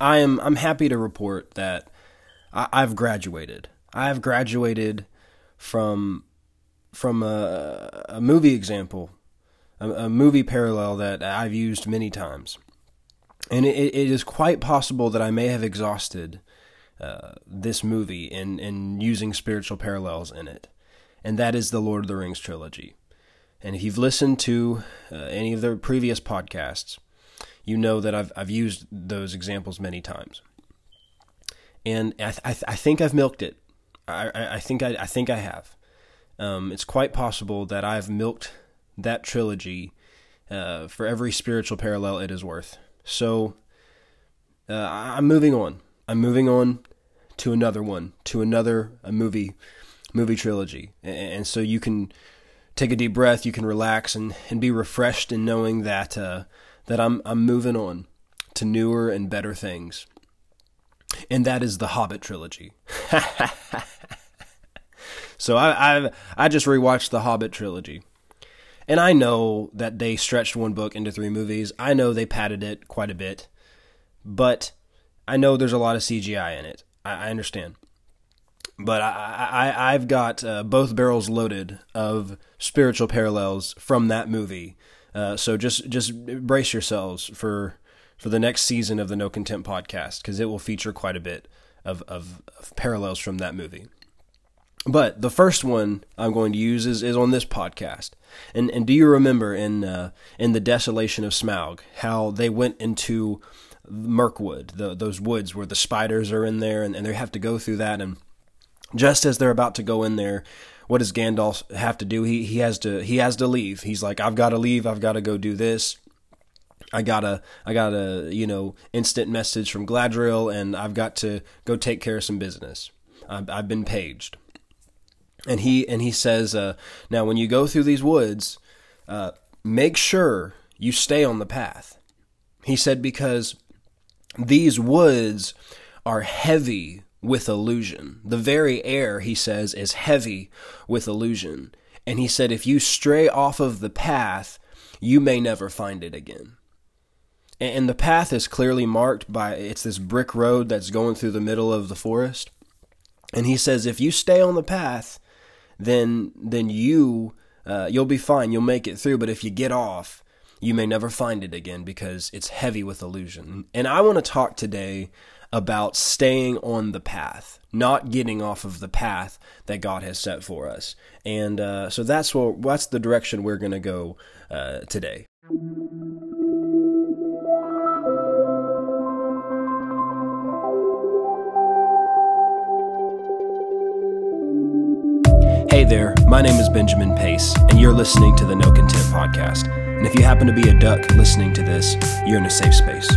I am I'm happy to report that I, I've graduated. I've graduated from from a, a movie example, a, a, movie parallel that I've used many times, and it, it is quite possible that I may have exhausted uh, this movie in in using spiritual parallels in it, and that is the Lord of the Rings trilogy. And if you've listened to uh, any of the previous podcasts, you know that I've I've used those examples many times, and I th- I, th- I think I've milked it. I I, I think I, I think I have. Um, it's quite possible that I've milked that trilogy uh, for every spiritual parallel it is worth. So uh, I'm moving on. I'm moving on to another one, to another a movie movie trilogy, and, and so you can take a deep breath, you can relax and, and be refreshed in knowing that uh, that I'm I'm moving on to newer and better things. And that is the Hobbit trilogy. so I I I just rewatched the Hobbit trilogy. And I know that they stretched one book into three movies. I know they padded it quite a bit. But I know there's a lot of CGI in it. I, I understand. But I, I, I've got uh, both barrels loaded of spiritual parallels from that movie. Uh, so just just brace yourselves for for the next season of the No Content podcast because it will feature quite a bit of, of, of parallels from that movie. But the first one I'm going to use is, is on this podcast. And and do you remember in uh, in the desolation of Smaug how they went into Mirkwood, the, those woods where the spiders are in there, and, and they have to go through that. And just as they're about to go in there, what does Gandalf have to do? He he has to he has to leave. He's like, I've got to leave. I've got to go do this. I got a I got a you know instant message from Galadriel, and I've got to go take care of some business. I've, I've been paged, and he and he says, uh, now when you go through these woods, uh, make sure you stay on the path. He said because these woods are heavy with illusion. The very air, he says, is heavy with illusion. And he said, if you stray off of the path, you may never find it again. And the path is clearly marked by it's this brick road that's going through the middle of the forest. And he says, if you stay on the path, then then you uh, you'll be fine. You'll make it through. But if you get off, you may never find it again because it's heavy with illusion. And I want to talk today about staying on the path, not getting off of the path that God has set for us. And uh, so that's what that's the direction we're going to go uh, today. Hey there, my name is Benjamin Pace, and you're listening to the No Content Podcast. And if you happen to be a duck listening to this, you're in a safe space.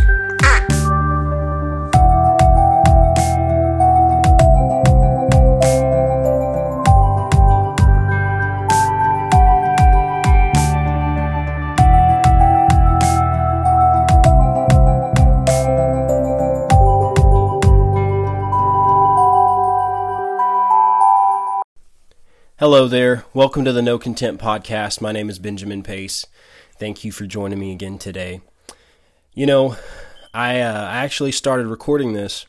Hello there. Welcome to the No Content Podcast. My name is Benjamin Pace. Thank you for joining me again today. You know, I uh, I actually started recording this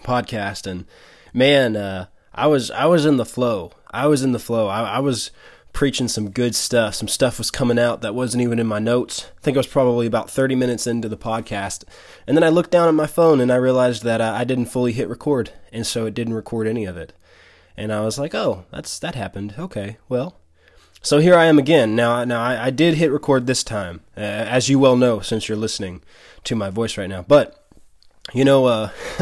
podcast, and man, uh, I was I was in the flow. I was in the flow. I, I was preaching some good stuff. Some stuff was coming out that wasn't even in my notes. I think I was probably about 30 minutes into the podcast. And then I looked down at my phone and I realized that uh, I didn't fully hit record. And so it didn't record any of it. And I was like, oh, that's that happened. Okay, well. So here I am again. Now, now I, I did hit record this time, uh, as you well know, since you're listening to my voice right now. But you know, uh,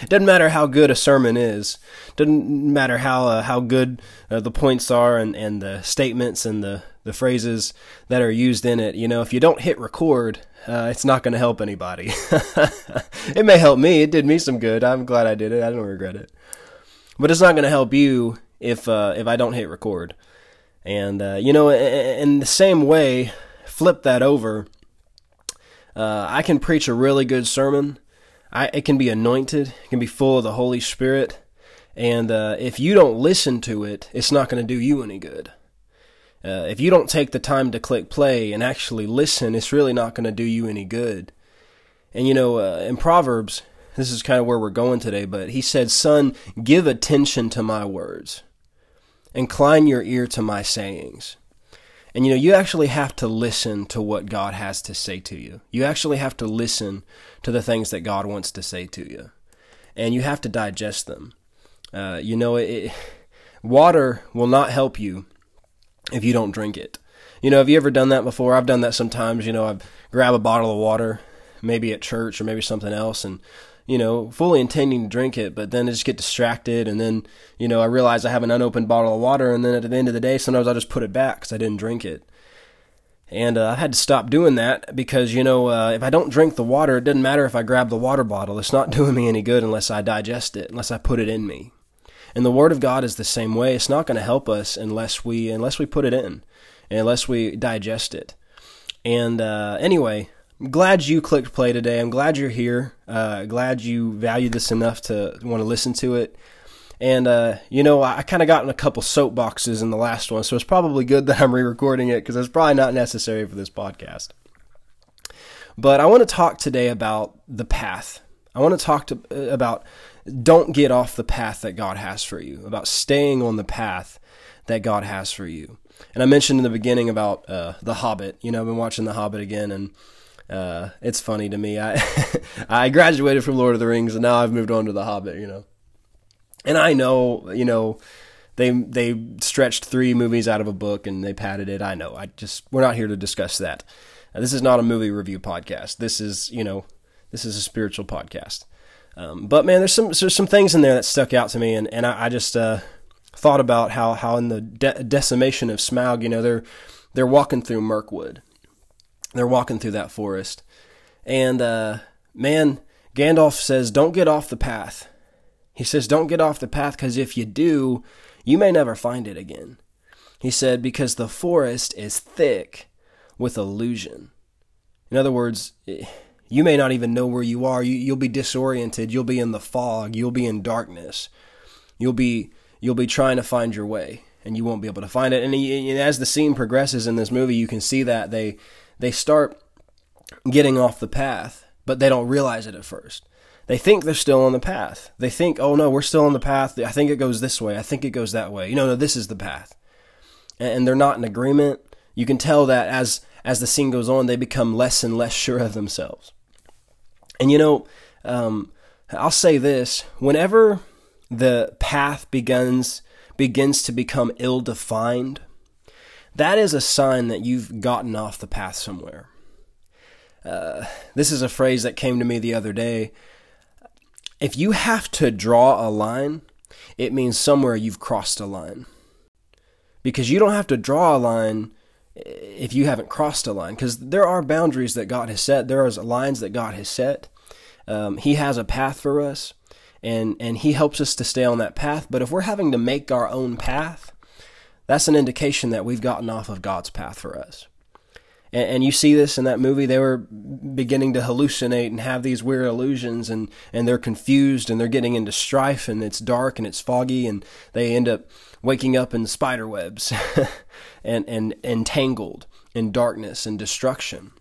it doesn't matter how good a sermon is. Doesn't matter how uh, how good uh, the points are and, and the statements and the, the phrases that are used in it. You know, if you don't hit record, uh, it's not going to help anybody. it may help me. It did me some good. I'm glad I did it. I don't regret it but it's not going to help you if uh, if I don't hit record. And uh, you know, in the same way, flip that over. Uh, I can preach a really good sermon. I, it can be anointed. It can be full of the Holy Spirit. And uh, if you don't listen to it, it's not going to do you any good. Uh, if you don't take the time to click play and actually listen, it's really not going to do you any good. And you know, uh, in Proverbs, this is kind of where we're going today, but he said, Son, give attention to my words, incline your ear to my sayings. And you know, you actually have to listen to what God has to say to you. You actually have to listen to the things that God wants to say to you. And you have to digest them. Uh, you know, it, water will not help you if you don't drink it. You know, have you ever done that before? I've done that sometimes. You know, I grab a bottle of water, maybe at church or maybe something else, and you know, fully intending to drink it, but then I just get distracted, and then you know, I realize I have an unopened bottle of water, and then at the end of the day, sometimes I just put it back because I didn't drink it. And uh, I had to stop doing that because, you know, uh, if I don't drink the water, it doesn't matter if I grab the water bottle. It's not doing me any good unless I digest it, unless I put it in me. And the Word of God is the same way. It's not going to help us unless we unless we put it in, unless we digest it. And uh, anyway, I'm glad you clicked play today. I'm glad you're here. Uh, glad you value this enough to want to listen to it. And uh, you know, I, I kind of got in a couple soapboxes in the last one, so it's probably good that I'm re-recording it because it's probably not necessary for this podcast. But I want to talk today about the path. I want to talk uh, about don't get off the path that God has for you, about staying on the path that God has for you. And I mentioned in the beginning about uh, The Hobbit. You know, I've been watching The Hobbit again, and uh, it's funny to me. I I graduated from Lord of the Rings, and now I've moved on to The Hobbit. You know, and I know, you know, they they stretched three movies out of a book and they padded it. I know. I just we're not here to discuss that. Uh, this is not a movie review podcast. This is you know this is a spiritual podcast. Um, but man, there's some there's some things in there that stuck out to me, and and I, I just uh, thought about how how in the de- decimation of Smaug, you know, they're they're walking through Mirkwood, they're walking through that forest, and uh, man, Gandalf says, "Don't get off the path." He says, "Don't get off the path, because if you do, you may never find it again." He said, "Because the forest is thick with illusion." In other words. You may not even know where you are. You, you'll be disoriented. You'll be in the fog. You'll be in darkness. You'll be you'll be trying to find your way, and you won't be able to find it. And, he, and as the scene progresses in this movie, you can see that they they start getting off the path, but they don't realize it at first. They think they're still on the path. They think, "Oh no, we're still on the path. I think it goes this way. I think it goes that way." You know, no, this is the path, and they're not in agreement. You can tell that as as the scene goes on, they become less and less sure of themselves. And you know, um, I'll say this: whenever the path begins begins to become ill defined, that is a sign that you've gotten off the path somewhere. Uh, this is a phrase that came to me the other day. If you have to draw a line, it means somewhere you've crossed a line. Because you don't have to draw a line if you haven't crossed a line, because there are boundaries that God has set, there are lines that God has set. Um, he has a path for us, and and He helps us to stay on that path. But if we're having to make our own path, that's an indication that we've gotten off of God's path for us. And, and you see this in that movie; they were beginning to hallucinate and have these weird illusions, and and they're confused and they're getting into strife, and it's dark and it's foggy, and they end up waking up in spider webs and, and entangled in darkness and destruction.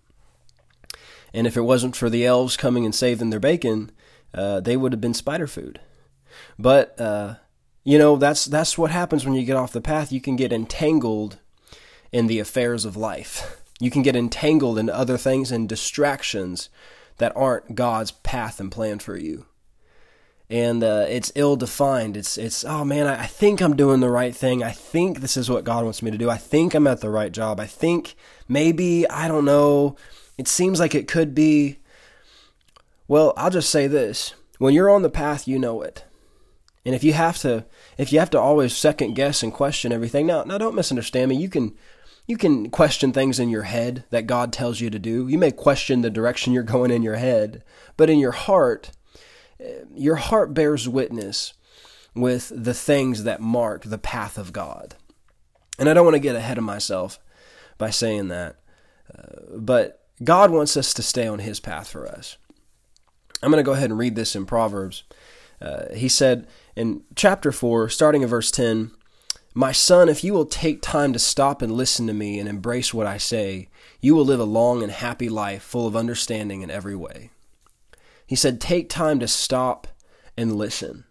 And if it wasn't for the elves coming and saving their bacon, uh, they would have been spider food. But uh, you know that's that's what happens when you get off the path. You can get entangled in the affairs of life. You can get entangled in other things and distractions that aren't God's path and plan for you and uh, it's ill defined. It's it's oh man, I, I, think I'm doing the right thing. I think this is what God wants me to do. I think I'm at the right job. I think maybe I don't know. It seems like it could be. Well, I'll just say this: when you're on the path, you know it. And if you have to, if you have to always second guess and question everything, now, now don't misunderstand me. You can, you can question things in your head that God tells you to do. You may question the direction you're going in your head, but in your heart, your heart bears witness with the things that mark the path of God. And I don't want to get ahead of myself by saying that, uh, but God wants us to stay on His path for us. I'm going to go ahead and read this in Proverbs. Uh, he said in chapter 4, starting in verse 10, My son, if you will take time to stop and listen to me and embrace what I say, you will live a long and happy life full of understanding in every way. He said, take time to stop and listen.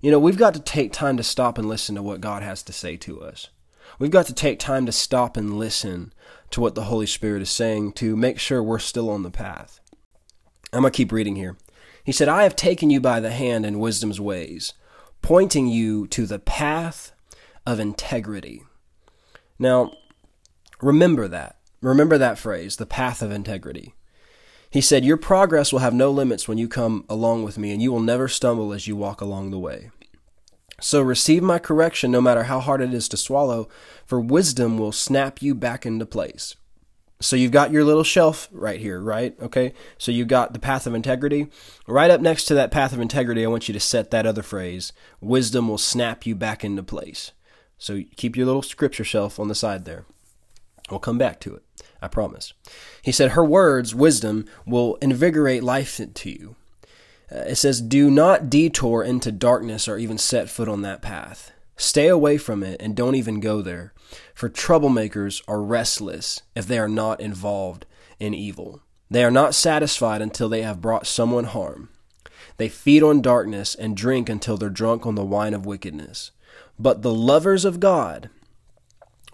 You know, we've got to take time to stop and listen to what God has to say to us. We've got to take time to stop and listen to what the Holy Spirit is saying to make sure we're still on the path. I'm going to keep reading here. He said, I have taken you by the hand in wisdom's ways, pointing you to the path of integrity. Now, remember that. Remember that phrase, the path of integrity. He said, Your progress will have no limits when you come along with me, and you will never stumble as you walk along the way. So receive my correction no matter how hard it is to swallow, for wisdom will snap you back into place. So you've got your little shelf right here, right? Okay. So you've got the path of integrity. Right up next to that path of integrity, I want you to set that other phrase wisdom will snap you back into place. So keep your little scripture shelf on the side there. We'll come back to it. I promise. He said, Her words, wisdom, will invigorate life to you. Uh, it says, Do not detour into darkness or even set foot on that path. Stay away from it and don't even go there, for troublemakers are restless if they are not involved in evil. They are not satisfied until they have brought someone harm. They feed on darkness and drink until they're drunk on the wine of wickedness. But the lovers of God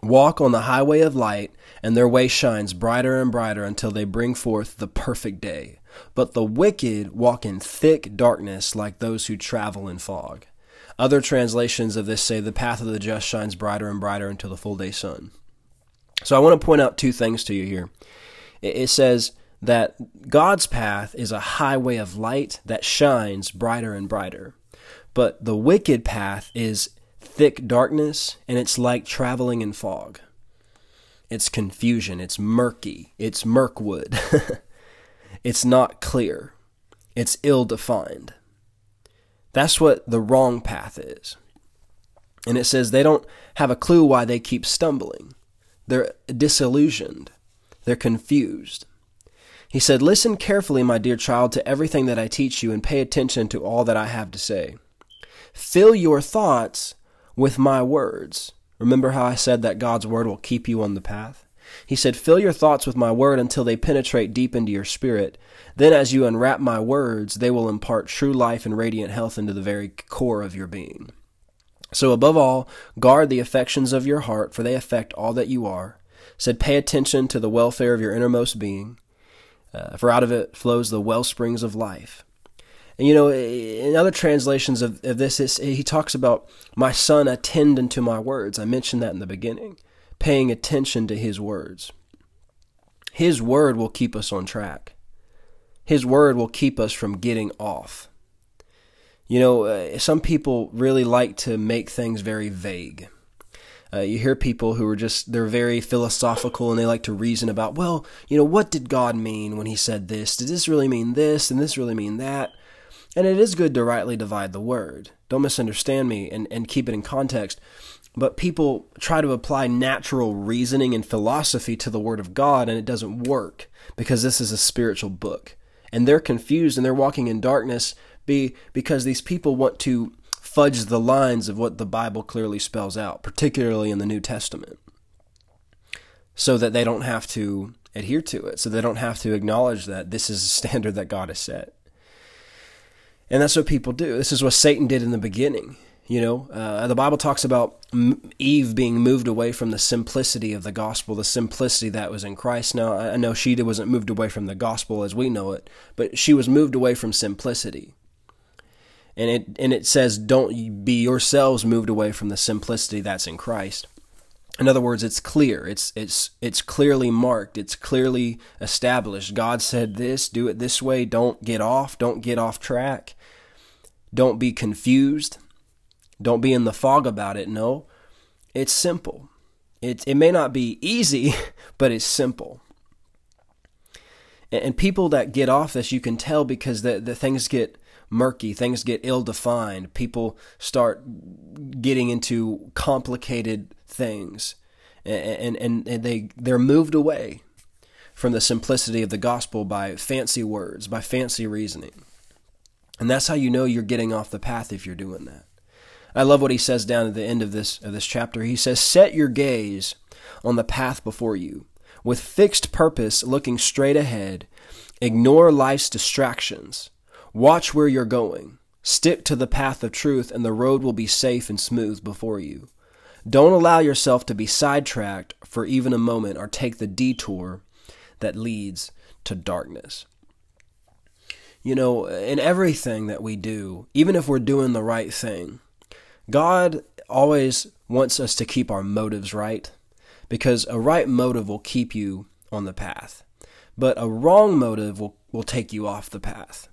walk on the highway of light, and their way shines brighter and brighter until they bring forth the perfect day. But the wicked walk in thick darkness like those who travel in fog. Other translations of this say, The path of the just shines brighter and brighter until the full day sun. So I want to point out two things to you here. It says that God's path is a highway of light that shines brighter and brighter. But the wicked path is thick darkness, and it's like traveling in fog. It's confusion, it's murky, it's murkwood. it's not clear, it's ill defined. That's what the wrong path is. And it says they don't have a clue why they keep stumbling. They're disillusioned. They're confused. He said, Listen carefully, my dear child, to everything that I teach you and pay attention to all that I have to say. Fill your thoughts with my words. Remember how I said that God's word will keep you on the path? He said, Fill your thoughts with my word until they penetrate deep into your spirit. Then, as you unwrap my words, they will impart true life and radiant health into the very core of your being. So, above all, guard the affections of your heart, for they affect all that you are. Said, Pay attention to the welfare of your innermost being, uh, for out of it flows the well springs of life. And you know, in other translations of, of this, he talks about, My son, attend unto my words. I mentioned that in the beginning, paying attention to his words. His word will keep us on track, his word will keep us from getting off. You know, uh, some people really like to make things very vague. Uh, you hear people who are just, they're very philosophical and they like to reason about, well, you know, what did God mean when he said this? Did this really mean this? And this really mean that? And it is good to rightly divide the word. Don't misunderstand me and, and keep it in context. But people try to apply natural reasoning and philosophy to the Word of God, and it doesn't work because this is a spiritual book. And they're confused and they're walking in darkness be, because these people want to fudge the lines of what the Bible clearly spells out, particularly in the New Testament, so that they don't have to adhere to it, so they don't have to acknowledge that this is a standard that God has set. And that's what people do. This is what Satan did in the beginning. You know, uh, the Bible talks about Eve being moved away from the simplicity of the gospel, the simplicity that was in Christ. Now, I know she wasn't moved away from the gospel as we know it, but she was moved away from simplicity. And it and it says, "Don't be yourselves moved away from the simplicity that's in Christ." In other words, it's clear. It's it's it's clearly marked. It's clearly established. God said this, do it this way. Don't get off. Don't get off track. Don't be confused. Don't be in the fog about it. No. It's simple. It it may not be easy, but it's simple. And, and people that get off this, you can tell because the the things get murky, things get ill defined, people start getting into complicated things, and, and, and they they're moved away from the simplicity of the gospel by fancy words, by fancy reasoning. And that's how you know you're getting off the path if you're doing that. I love what he says down at the end of this of this chapter. He says, "Set your gaze on the path before you, with fixed purpose looking straight ahead. Ignore life's distractions. Watch where you're going. Stick to the path of truth, and the road will be safe and smooth before you. Don't allow yourself to be sidetracked for even a moment or take the detour that leads to darkness. You know, in everything that we do, even if we're doing the right thing, God always wants us to keep our motives right because a right motive will keep you on the path, but a wrong motive will, will take you off the path.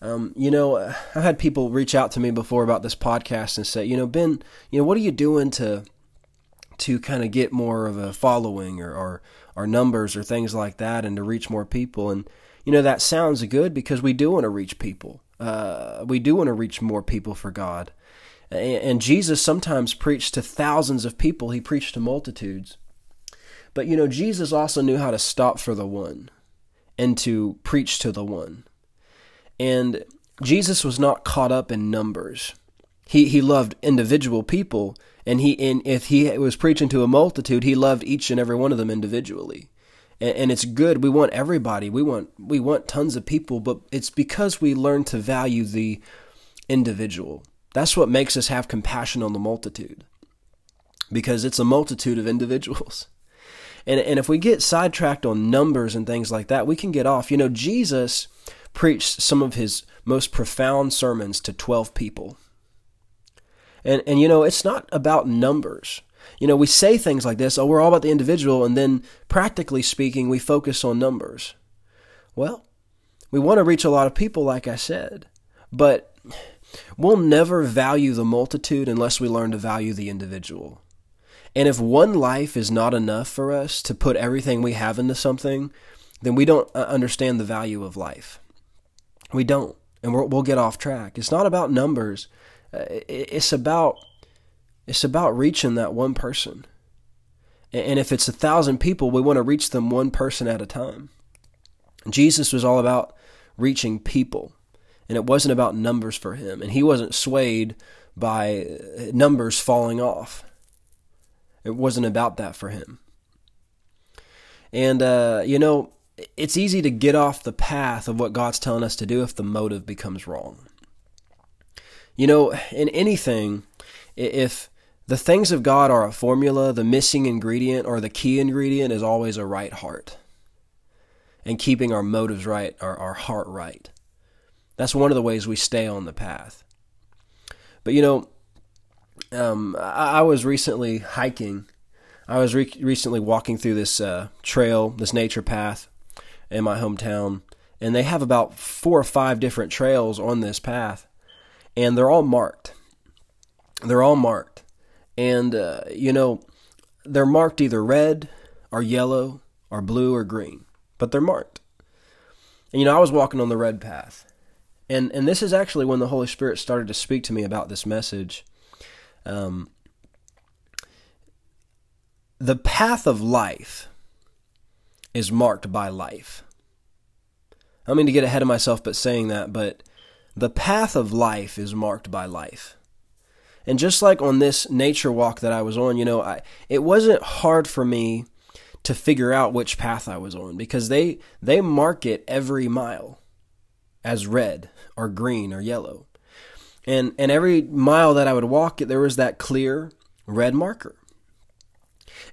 Um, you know, I've had people reach out to me before about this podcast and say, you know, Ben, you know, what are you doing to to kind of get more of a following or, or or numbers or things like that, and to reach more people? And you know, that sounds good because we do want to reach people. Uh, we do want to reach more people for God. And, Jesus sometimes preached to thousands of people. He preached to multitudes. But you know, Jesus also knew how to stop for the one and to preach to the one. And Jesus was not caught up in numbers. He he loved individual people, and he and if he was preaching to a multitude, he loved each and every one of them individually. And, and it's good. We want everybody. We want we want tons of people, but it's because we learn to value the individual. That's what makes us have compassion on the multitude. Because it's a multitude of individuals. And and if we get sidetracked on numbers and things like that, we can get off. You know, Jesus preached some of his most profound sermons to 12 people. And, and you know, it's not about numbers. You know, we say things like this, oh, we're all about the individual, and then practically speaking, we focus on numbers. Well, we want to reach a lot of people, like I said, but we'll never value the multitude unless we learn to value the individual. And if one life is not enough for us to put everything we have into something, then we don't uh, understand the value of life. We don't, and we will get off track. It's not about numbers. Uh, it's about it's about reaching that one person. And if it's a thousand people, we want to reach them one person at a time. Jesus was all about reaching people, and it wasn't about numbers for him. And he wasn't swayed by numbers falling off. It wasn't about that for him. And, uh, you know, it's easy to get off the path of what God's telling us to do if the motive becomes wrong. You know, in anything, if the things of God are a formula, the missing ingredient or the key ingredient is always a right heart. And keeping our motives right, our, our heart right. That's one of the ways we stay on the path. But you know, um, I, I was recently hiking. I was re- recently walking through this uh, trail, this nature path in my hometown, and they have about four or five different trails on this path, and they're all marked. They're all marked, and uh, you know, they're marked either red or yellow or blue or green, but they're marked. And you know, I was walking on the red path, and and this is actually when the Holy Spirit started to speak to me about this message. Um, the path of life is marked by life. I mean to get ahead of myself, but saying that, but the path of life is marked by life. And just like on this nature walk that I was on, you know, I, it wasn't hard for me to figure out which path I was on because they they mark it every mile as red or green or yellow. And and every mile that I would walk there was that clear red marker.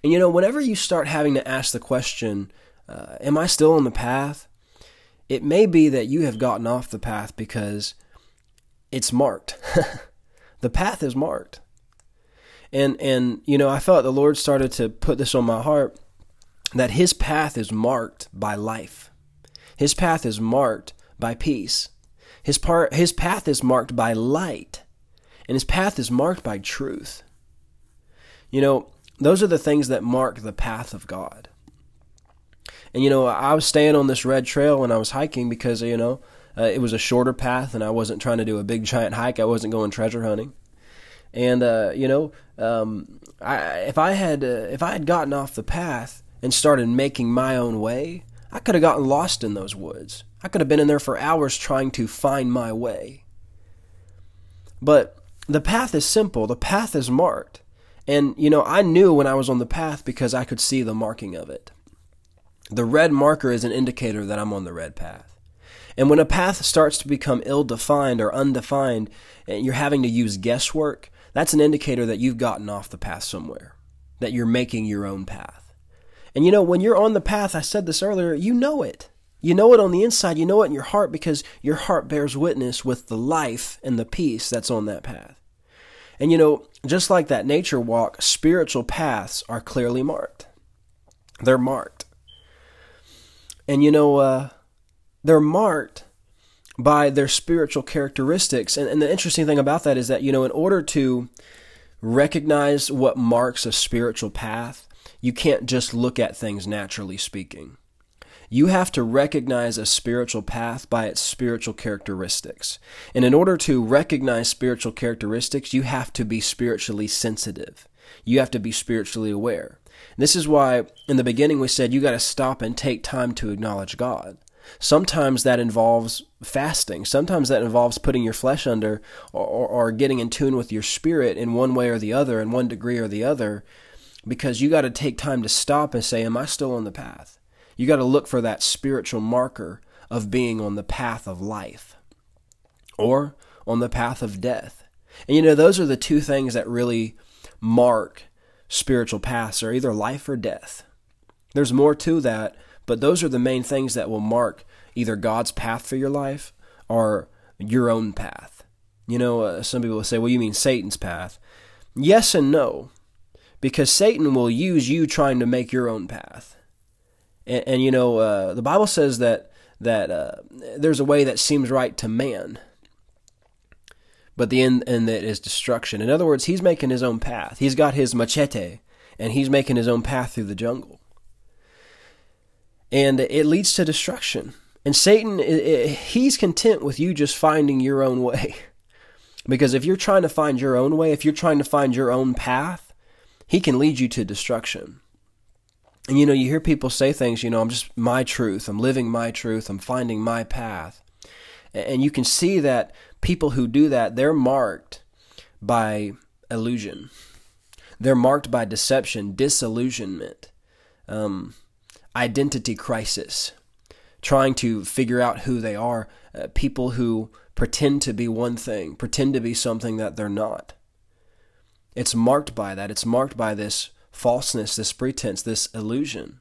And you know, whenever you start having to ask the question, uh, am I still on the path? It may be that you have gotten off the path because it's marked. the path is marked. And and you know, I felt the Lord started to put this on my heart that his path is marked by life. His path is marked by peace. His part his path is marked by light. And his path is marked by truth. You know, those are the things that mark the path of God. And you know, I was staying on this red trail when I was hiking because you know uh, it was a shorter path, and I wasn't trying to do a big giant hike. I wasn't going treasure hunting. And uh, you know, um, I, if I had uh, if I had gotten off the path and started making my own way, I could have gotten lost in those woods. I could have been in there for hours trying to find my way. But the path is simple. The path is marked. And, you know, I knew when I was on the path because I could see the marking of it. The red marker is an indicator that I'm on the red path. And when a path starts to become ill defined or undefined, and you're having to use guesswork, that's an indicator that you've gotten off the path somewhere, that you're making your own path. And you know, when you're on the path, I said this earlier, you know it. You know it on the inside, you know it in your heart because your heart bears witness with the life and the peace that's on that path. And you know, just like that nature walk, spiritual paths are clearly marked. They're marked. And you know, uh, they're marked by their spiritual characteristics. And, and the interesting thing about that is that, you know, in order to recognize what marks a spiritual path, you can't just look at things naturally speaking. You have to recognize a spiritual path by its spiritual characteristics. And in order to recognize spiritual characteristics, you have to be spiritually sensitive. You have to be spiritually aware. This is why in the beginning we said you got to stop and take time to acknowledge God. Sometimes that involves fasting. Sometimes that involves putting your flesh under or, or, or, getting in tune with your spirit in one way or the other, in one degree or the other, because you got to take time to stop and say, Am I still on the path? You got to look for that spiritual marker of being on the path of life or on the path of death. And you know, those are the two things that really mark spiritual paths are either life or death. There's more to that, but those are the main things that will mark either God's path for your life or your own path. You know, uh, some people will say, well, you mean Satan's path. Yes and no, because Satan will use you trying to make your own path. And, and you know, uh, the Bible says that that uh, there's a way that seems right to man, but the end and that is destruction. In other words, he's making his own path. He's got his machete, and he's making his own path through the jungle, and it leads to destruction. And Satan, he's content with you just finding your own way. Because if you're trying to find your own way, if you're trying to find your own path, he can lead you to destruction. And you know, you hear people say things, you know, I'm just my truth, I'm living my truth, I'm finding my path. And you can see that people who do that, they're marked by illusion. They're marked by deception, disillusionment, um, identity crisis, trying to figure out who they are. Uh, people who pretend to be one thing, pretend to be something that they're not. It's marked by that. It's marked by this falseness, this pretense, this illusion.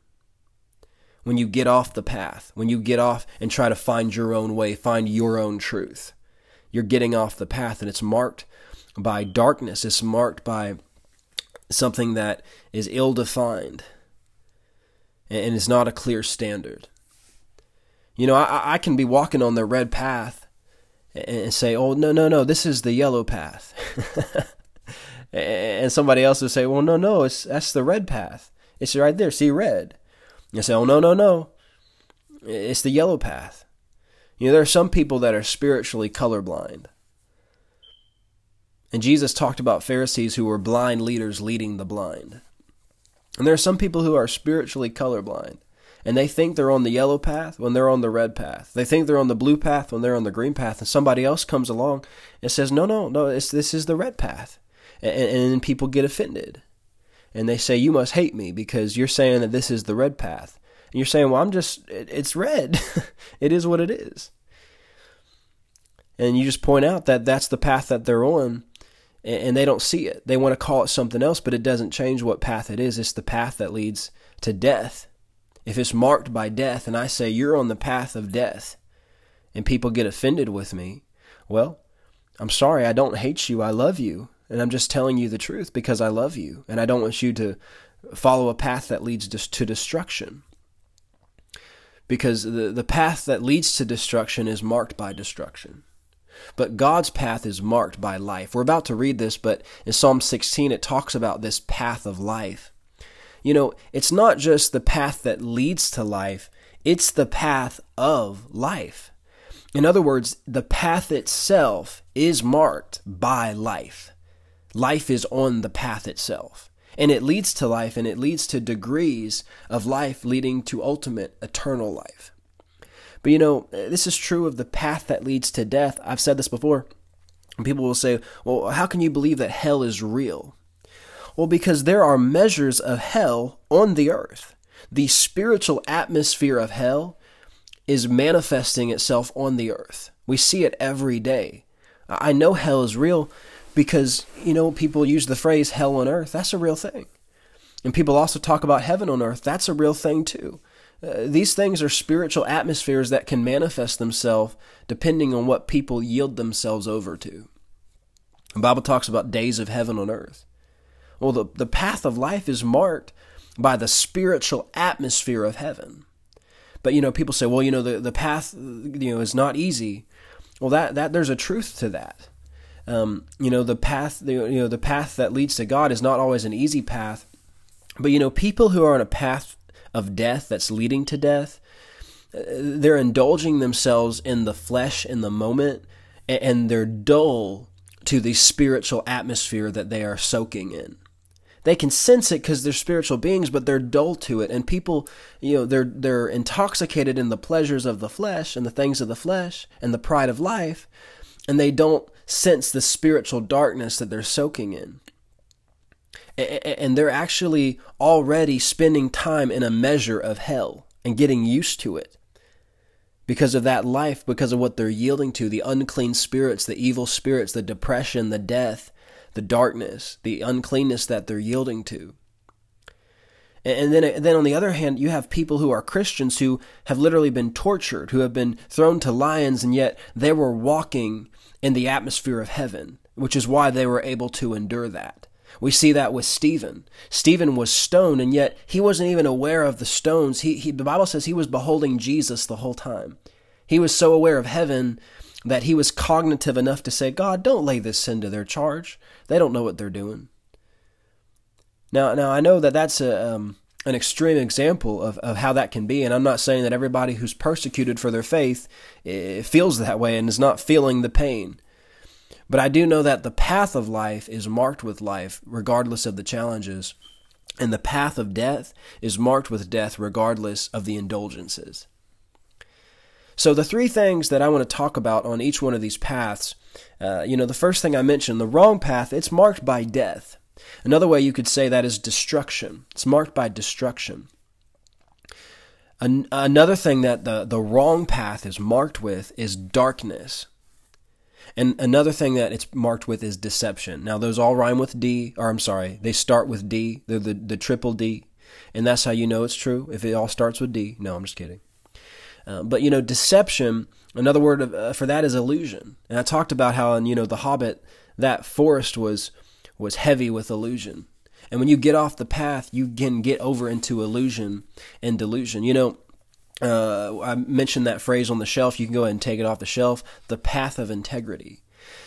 When you get off the path, when you get off and try to find your own way, find your own truth, you're getting off the path and it's marked by darkness, it's marked by something that is ill defined and is not a clear standard. You know, I, I can be walking on the red path and say, oh, no, no, no, this is the yellow path. and somebody else will say, "Well, no, no, it's that's the red path. It's right there. See red." You say, "Oh, no, no, no, it's the yellow path." You know, there are some people that are spiritually colorblind. And Jesus talked about Pharisees who were blind leaders leading the blind. And there are some people who are spiritually colorblind. And they think they're on the yellow path when they're on the red path. They think they're on the blue path when they're on the green path. And somebody else comes along and says, No, no, no, this is the red path and, and people get offended. And they say, You must hate me because you're saying that this is the red path. And you're saying, Well, I'm just, it, it's red. it is what it is. And you just point out that that's the path that they're on and they don't see it. They want to call it something else, but it doesn't change what path it is. It's the path that leads to death. If it's marked by death and I say you're on the path of death and people get offended with me, well, I'm sorry, I don't hate you. I love you. And I'm just telling you the truth because I love you and I don't want you to follow a path that leads to destruction. Because the, the path that leads to destruction is marked by destruction. But God's path is marked by life. We're about to read this, but in Psalm 16 it talks about this path of life. You know, it's not just the path that leads to life, it's the path of life. In other words, the path itself is marked by life life is on the path itself. And it leads to life and it leads to degrees of life leading to ultimate eternal life. But you know, this is true of the path that leads to death. I've said this before. People will say, well, how can you believe that hell is real? Well, because there are measures of hell on the earth. The spiritual atmosphere of hell is manifesting itself on the earth. We see it every day. I know hell is real because, you know, people use the phrase hell on earth. That's a real thing. And people also talk about heaven on earth. That's a real thing too. Uh, these things are spiritual atmospheres that can manifest themselves depending on what people yield themselves over to. The Bible talks about days of heaven on earth. Well, the, the path of life is marked by the spiritual atmosphere of heaven. But you know, people say, well, you know, the, the path you know is not easy. Well, that that there's a truth to that. Um, you know, the path you know the path that leads to God is not always an easy path. But you know, people who are on a path of death that's leading to death, uh, they're indulging themselves in the flesh in the moment, and they're dull to the spiritual atmosphere that they are soaking in they can sense it because they're spiritual beings, but they're dull to it. And people, you know, they're they're intoxicated in the pleasures of the flesh and the things of the flesh and the pride of life, and they don't sense the spiritual darkness that they're soaking in. And they're actually already spending time in a measure of hell and getting used to it because of that life, because of what they're yielding to the unclean spirits, the evil spirits, the depression, the death, the darkness, the uncleanness that they're yielding to. And then, then on the other hand, you have people who are Christians who have literally been tortured, who have been thrown to lions, and yet they were walking in the atmosphere of heaven, which is why they were able to endure that. We see that with Stephen. Stephen was stoned, and yet he wasn't even aware of the stones. He, he, the Bible says he was beholding Jesus the whole time. He was so aware of heaven that he was cognitive enough to say, God, don't lay this sin to their charge. They don't know what they're doing. Now, now I know that that's a, um, an extreme example of, of how that can be, and I'm not saying that everybody who's persecuted for their faith eh, feels that way and is not feeling the pain. But I do know that the path of life is marked with life, regardless of the challenges, and the path of death is marked with death, regardless of the indulgences. So, the three things that I want to talk about on each one of these paths, uh, you know, the first thing I mentioned, the wrong path, it's marked by death. Another way you could say that is destruction. It's marked by destruction. An- another thing that the, the wrong path is marked with is darkness. And another thing that it's marked with is deception. Now, those all rhyme with D, or I'm sorry, they start with D. They're the, the triple D. And that's how you know it's true, if it all starts with D. No, I'm just kidding. Uh, but you know, deception. Another word of, uh, for that is illusion. And I talked about how in you know the Hobbit that forest was was heavy with illusion. And when you get off the path, you can get over into illusion and delusion. You know, uh, I mentioned that phrase on the shelf. You can go ahead and take it off the shelf. The path of integrity.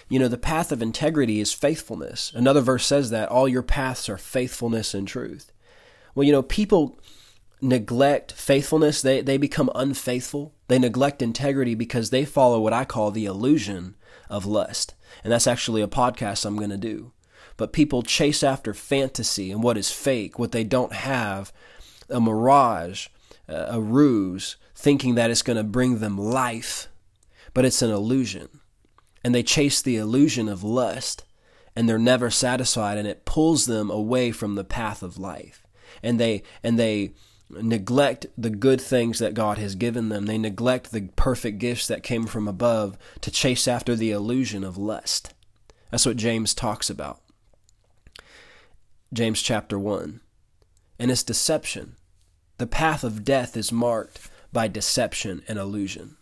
You know, the path of integrity is faithfulness. Another verse says that all your paths are faithfulness and truth. Well, you know, people neglect faithfulness, they, they become unfaithful. They neglect integrity because they follow what I call the illusion of lust. And that's actually a podcast I'm going to do. But people chase after fantasy and what is fake, what they don't have, a mirage, uh, a ruse, thinking that it's going to bring them life. But it's an illusion. And they chase the illusion of lust and they're never satisfied and it pulls them away from the path of life. And they and they neglect the good things that God has given them. They neglect the perfect gifts that came from above to chase after the illusion of lust. That's what James talks about. James chapter 1. And it's deception. The path of death is marked by deception and illusion.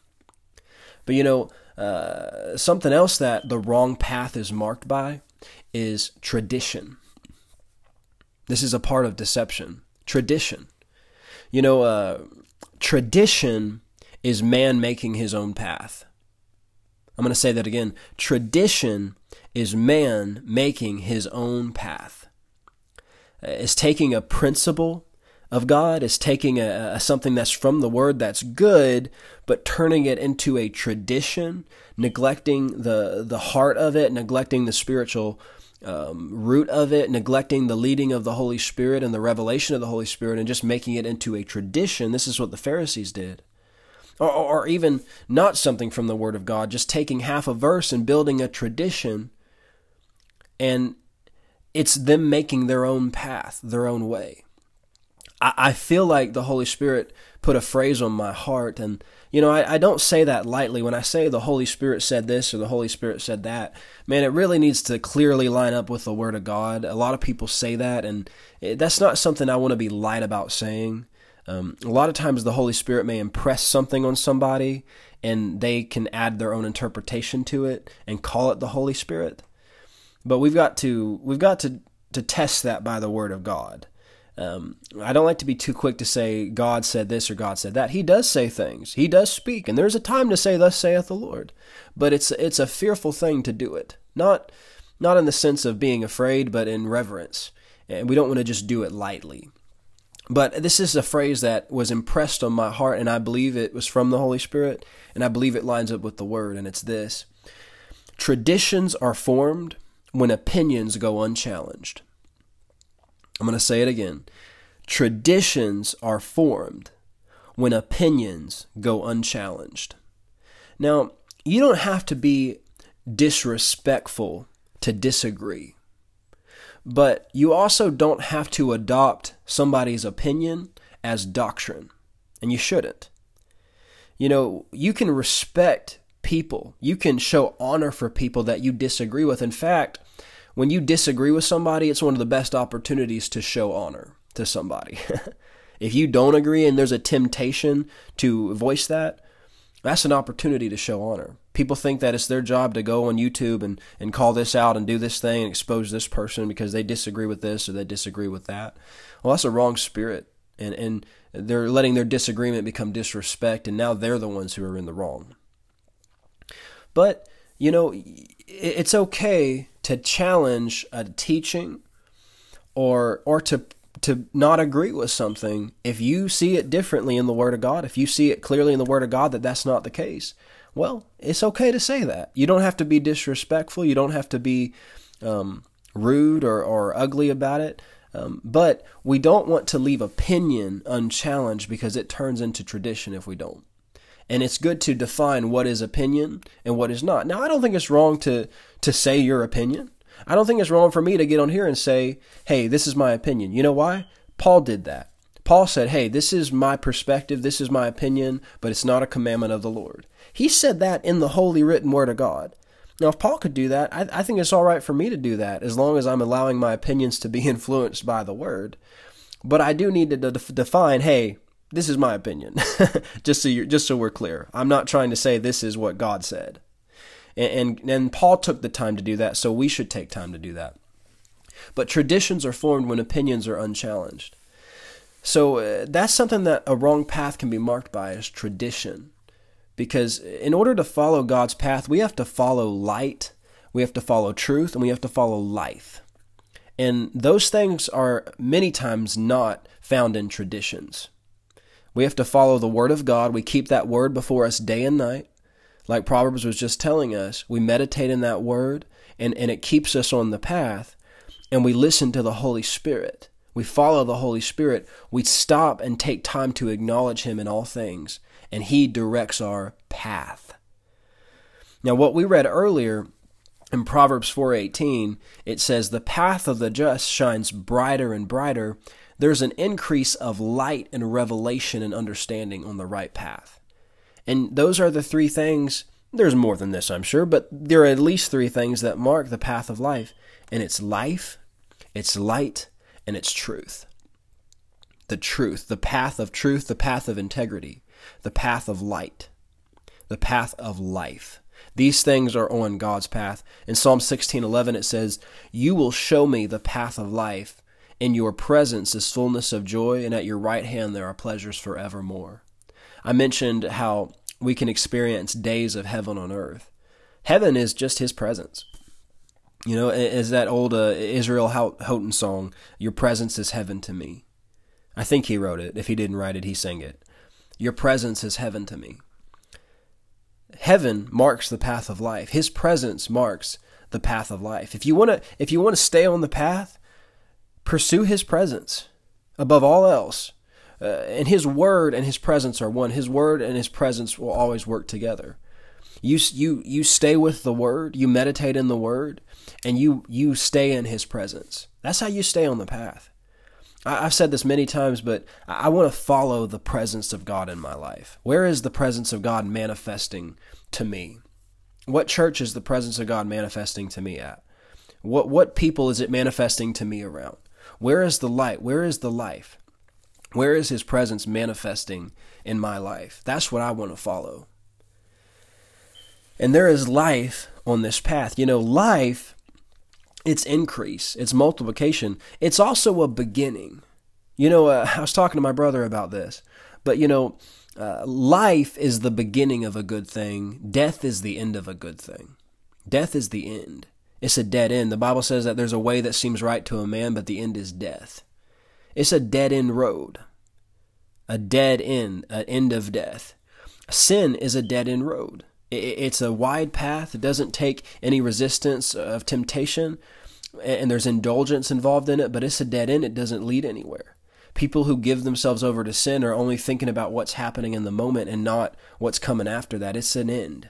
But you know, uh, something else that the wrong path is marked by is tradition. This is a part of deception. Tradition. You know, uh, tradition is man making his own path. I'm going to say that again. Tradition is man making his own path. It's taking a principle of God, is taking a, a, something that's from the Word that's good, but turning it into a tradition, neglecting the the heart of it, neglecting the spiritual um, root of it, neglecting the leading of the Holy Spirit and the revelation of the Holy Spirit, and just making it into a tradition. This is what the Pharisees did. Or, or even not something from the Word of God, just taking half a verse and building a tradition, and it's them making their own path, their own way. I, I feel like the Holy Spirit put a phrase on my heart, and You know, I, I don't say that lightly. When I say the Holy Spirit said this or the Holy Spirit said that, man, it really needs to clearly line up with the Word of God. A lot of people say that, and it, that's not something I want to be light about saying. Um, a lot of times the Holy Spirit may impress something on somebody, and they can add their own interpretation to it and call it the Holy Spirit. But we've got to we've got to to test that by the Word of God. Um, I don't like to be too quick to say God said this or God said that. He does say things. He does speak, and there's a time to say, "Thus saith the Lord." But it's it's a fearful thing to do it, not not in the sense of being afraid, but in reverence. And we don't want to just do it lightly. But this is a phrase that was impressed on my heart, and I believe it was from the Holy Spirit, and I believe it lines up with the Word, and it's this: Traditions are formed when opinions go unchallenged. I'm going to say it again. Traditions are formed when opinions go unchallenged. Now, you don't have to be disrespectful to disagree, but you also don't have to adopt somebody's opinion as doctrine, and you shouldn't. You know, you can respect people, you can show honor for people that you disagree with. In fact, when you disagree with somebody, it's one of the best opportunities to show honor to somebody. if you don't agree and there's a temptation to voice that, that's an opportunity to show honor. People think that it's their job to go on YouTube and, and call this out and do this thing and expose this person because they disagree with this or they disagree with that. Well, that's a wrong spirit. And, and they're letting their disagreement become disrespect, and now they're the ones who are in the wrong. But, you know, it's okay to challenge a teaching or or to to not agree with something if you see it differently in the word of God if you see it clearly in the word of God that that's not the case well it's okay to say that. You don't have to be disrespectful. You don't have to be um, rude or, or ugly about it. Um, but we don't want to leave opinion unchallenged because it turns into tradition if we don't and it's good to define what is opinion and what is not. Now, I don't think it's wrong to to say your opinion. I don't think it's wrong for me to get on here and say, "Hey, this is my opinion." You know why? Paul did that. Paul said, "Hey, this is my perspective, this is my opinion, but it's not a commandment of the Lord." He said that in the holy written word of God. Now, if Paul could do that, I, I think it's all right for me to do that, as long as I'm allowing my opinions to be influenced by the word. But I do need to de- define, hey, this is my opinion, just so you just so we're clear. I'm not trying to say this is what God said, and, and and Paul took the time to do that, so we should take time to do that. But traditions are formed when opinions are unchallenged. So uh, that's something that a wrong path can be marked by is tradition. Because in order to follow God's path, we have to follow light, we have to follow truth, and we have to follow life. And those things are many times not found in traditions. We have to follow the Word of God. We keep that Word before us day and night. Like Proverbs was just telling us, we meditate in that Word, and, and it keeps us on the path. And we listen to the Holy Spirit. We follow the Holy Spirit. We stop and take time to acknowledge Him in all things, and He directs our path. Now, what we read earlier in Proverbs 4:18, it says, "The path of the just shines brighter and brighter, there's an increase of light and revelation and understanding on the right path. And those are the three things. There's more than this, I'm sure, but there are at least three things that mark the path of life. And it's life, it's light, and it's truth. The truth, the path of truth, the path of integrity, the path of light, the path of life. These things are on God's path. In Psalm 16:11 it says, "You will show me the path of life. In your presence is fullness of joy, and at your right hand there are pleasures forevermore. I mentioned how we can experience days of heaven on earth. Heaven is just His presence. You know, is that old uh, Israel Houghton song, Your presence is heaven to me. I think he wrote it. If he didn't write it, he sang it. Your presence is heaven to me. Heaven marks the path of life. His presence marks the path of life. If you want to if you want to stay on the path, Pursue His presence above all else. Uh, and His Word and His presence are one. His Word and His presence will always work together. You, you, you stay with the Word, you meditate in the Word, and you, you stay in His presence. That's how you stay on the path. I've said this many times, but I want to follow the presence of God in my life. Where is the presence of God manifesting to me? What church is the presence of God manifesting to me at? What what people is it manifesting to me around? Where is the light? Where is the life? Where is his presence manifesting in my life? That's what I want to follow. And there is life on this path. You know, life it's increase, it's multiplication. It's also a beginning. You know, uh, I was talking to my brother about this, but you know, uh, life is the beginning of a good thing, death is the end of a good thing. Death is the end. It's a dead end. The Bible says that there's a way that seems right to a man, but the end is death. It's a dead end road, a dead end, an end of death. Sin is a dead end road. It's a wide path. It doesn't take any resistance of temptation, and there's indulgence involved in it, but it's a dead end. It doesn't lead anywhere. People who give themselves over to sin are only thinking about what's happening in the moment and not what's coming after that. It's an end.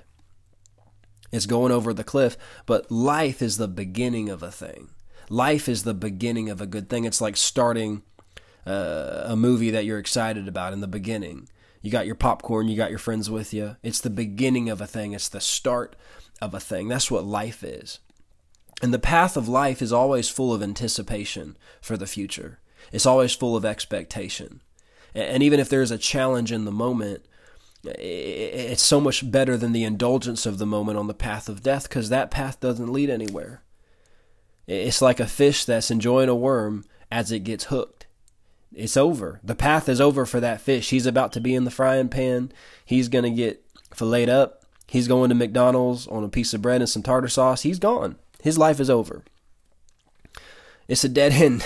It's going over the cliff, but life is the beginning of a thing. Life is the beginning of a good thing. It's like starting uh, a movie that you're excited about in the beginning. You got your popcorn, you got your friends with you. It's the beginning of a thing, it's the start of a thing. That's what life is. And the path of life is always full of anticipation for the future. It's always full of expectation. And even if there's a challenge in the moment, it's so much better than the indulgence of the moment on the path of death because that path doesn't lead anywhere. It's like a fish that's enjoying a worm as it gets hooked. It's over. The path is over for that fish. He's about to be in the frying pan. He's going to get filleted up. He's going to McDonald's on a piece of bread and some tartar sauce. He's gone. His life is over. It's a dead end.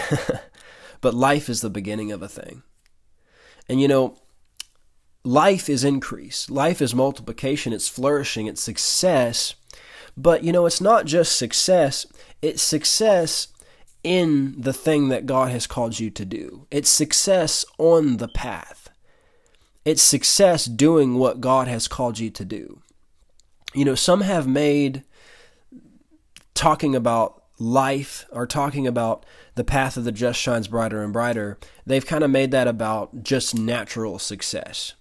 but life is the beginning of a thing. And you know, life is increase, life is multiplication, it's flourishing, it's success. But you know, it's not just success, it's success in the thing that God has called you to do. It's success on the path. It's success doing what God has called you to do. You know, some have made talking about life or talking about the path of the just shines brighter and brighter, they've kind of made that about just natural success.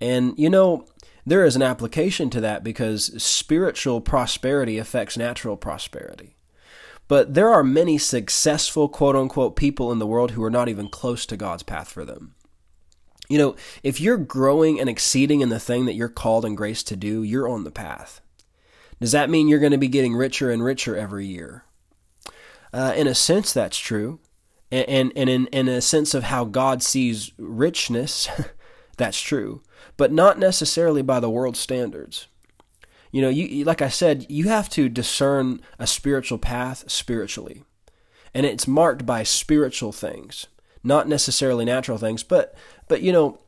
And, you know, there is an application to that because spiritual prosperity affects natural prosperity. But there are many successful, quote unquote, people in the world who are not even close to God's path for them. You know, if you're growing and exceeding in the thing that you're called and graced to do, you're on the path. Does that mean you're going to be getting richer and richer every year? Uh, in a sense, that's true. And, and, and in, in a sense of how God sees richness, that's true. But not necessarily by the world standards. You know, you like I said, you have to discern a spiritual path spiritually. And it's marked by spiritual things, not necessarily natural things, but but you know,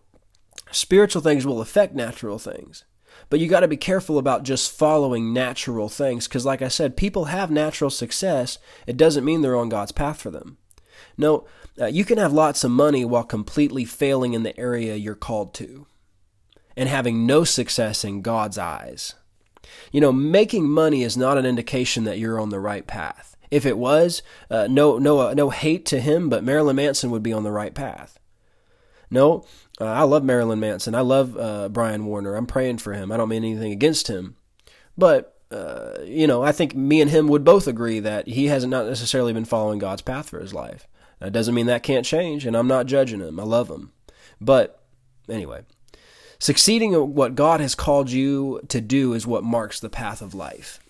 spiritual things will affect natural things. But you got to be careful about just following natural things because, like I said, people have natural success. It doesn't mean they're on God's path for them. No, uh, you can have lots of money while completely failing in the area you're called to and having no success in God's eyes. You know, making money is not an indication that you're on the right path. If it was, uh, no, no, uh, no hate to him, but Marilyn Manson would be on the right path. No, uh, I love Marilyn Manson. I love uh, Brian Warner. I'm praying for him. I don't mean anything against him. But, uh, you know, I think me and him would both agree that he hasn't not necessarily been following God's path for his life. That doesn't mean that can't change, and I'm not judging him. I love him. But, anyway, succeeding at what God has called you to do is what marks the path of life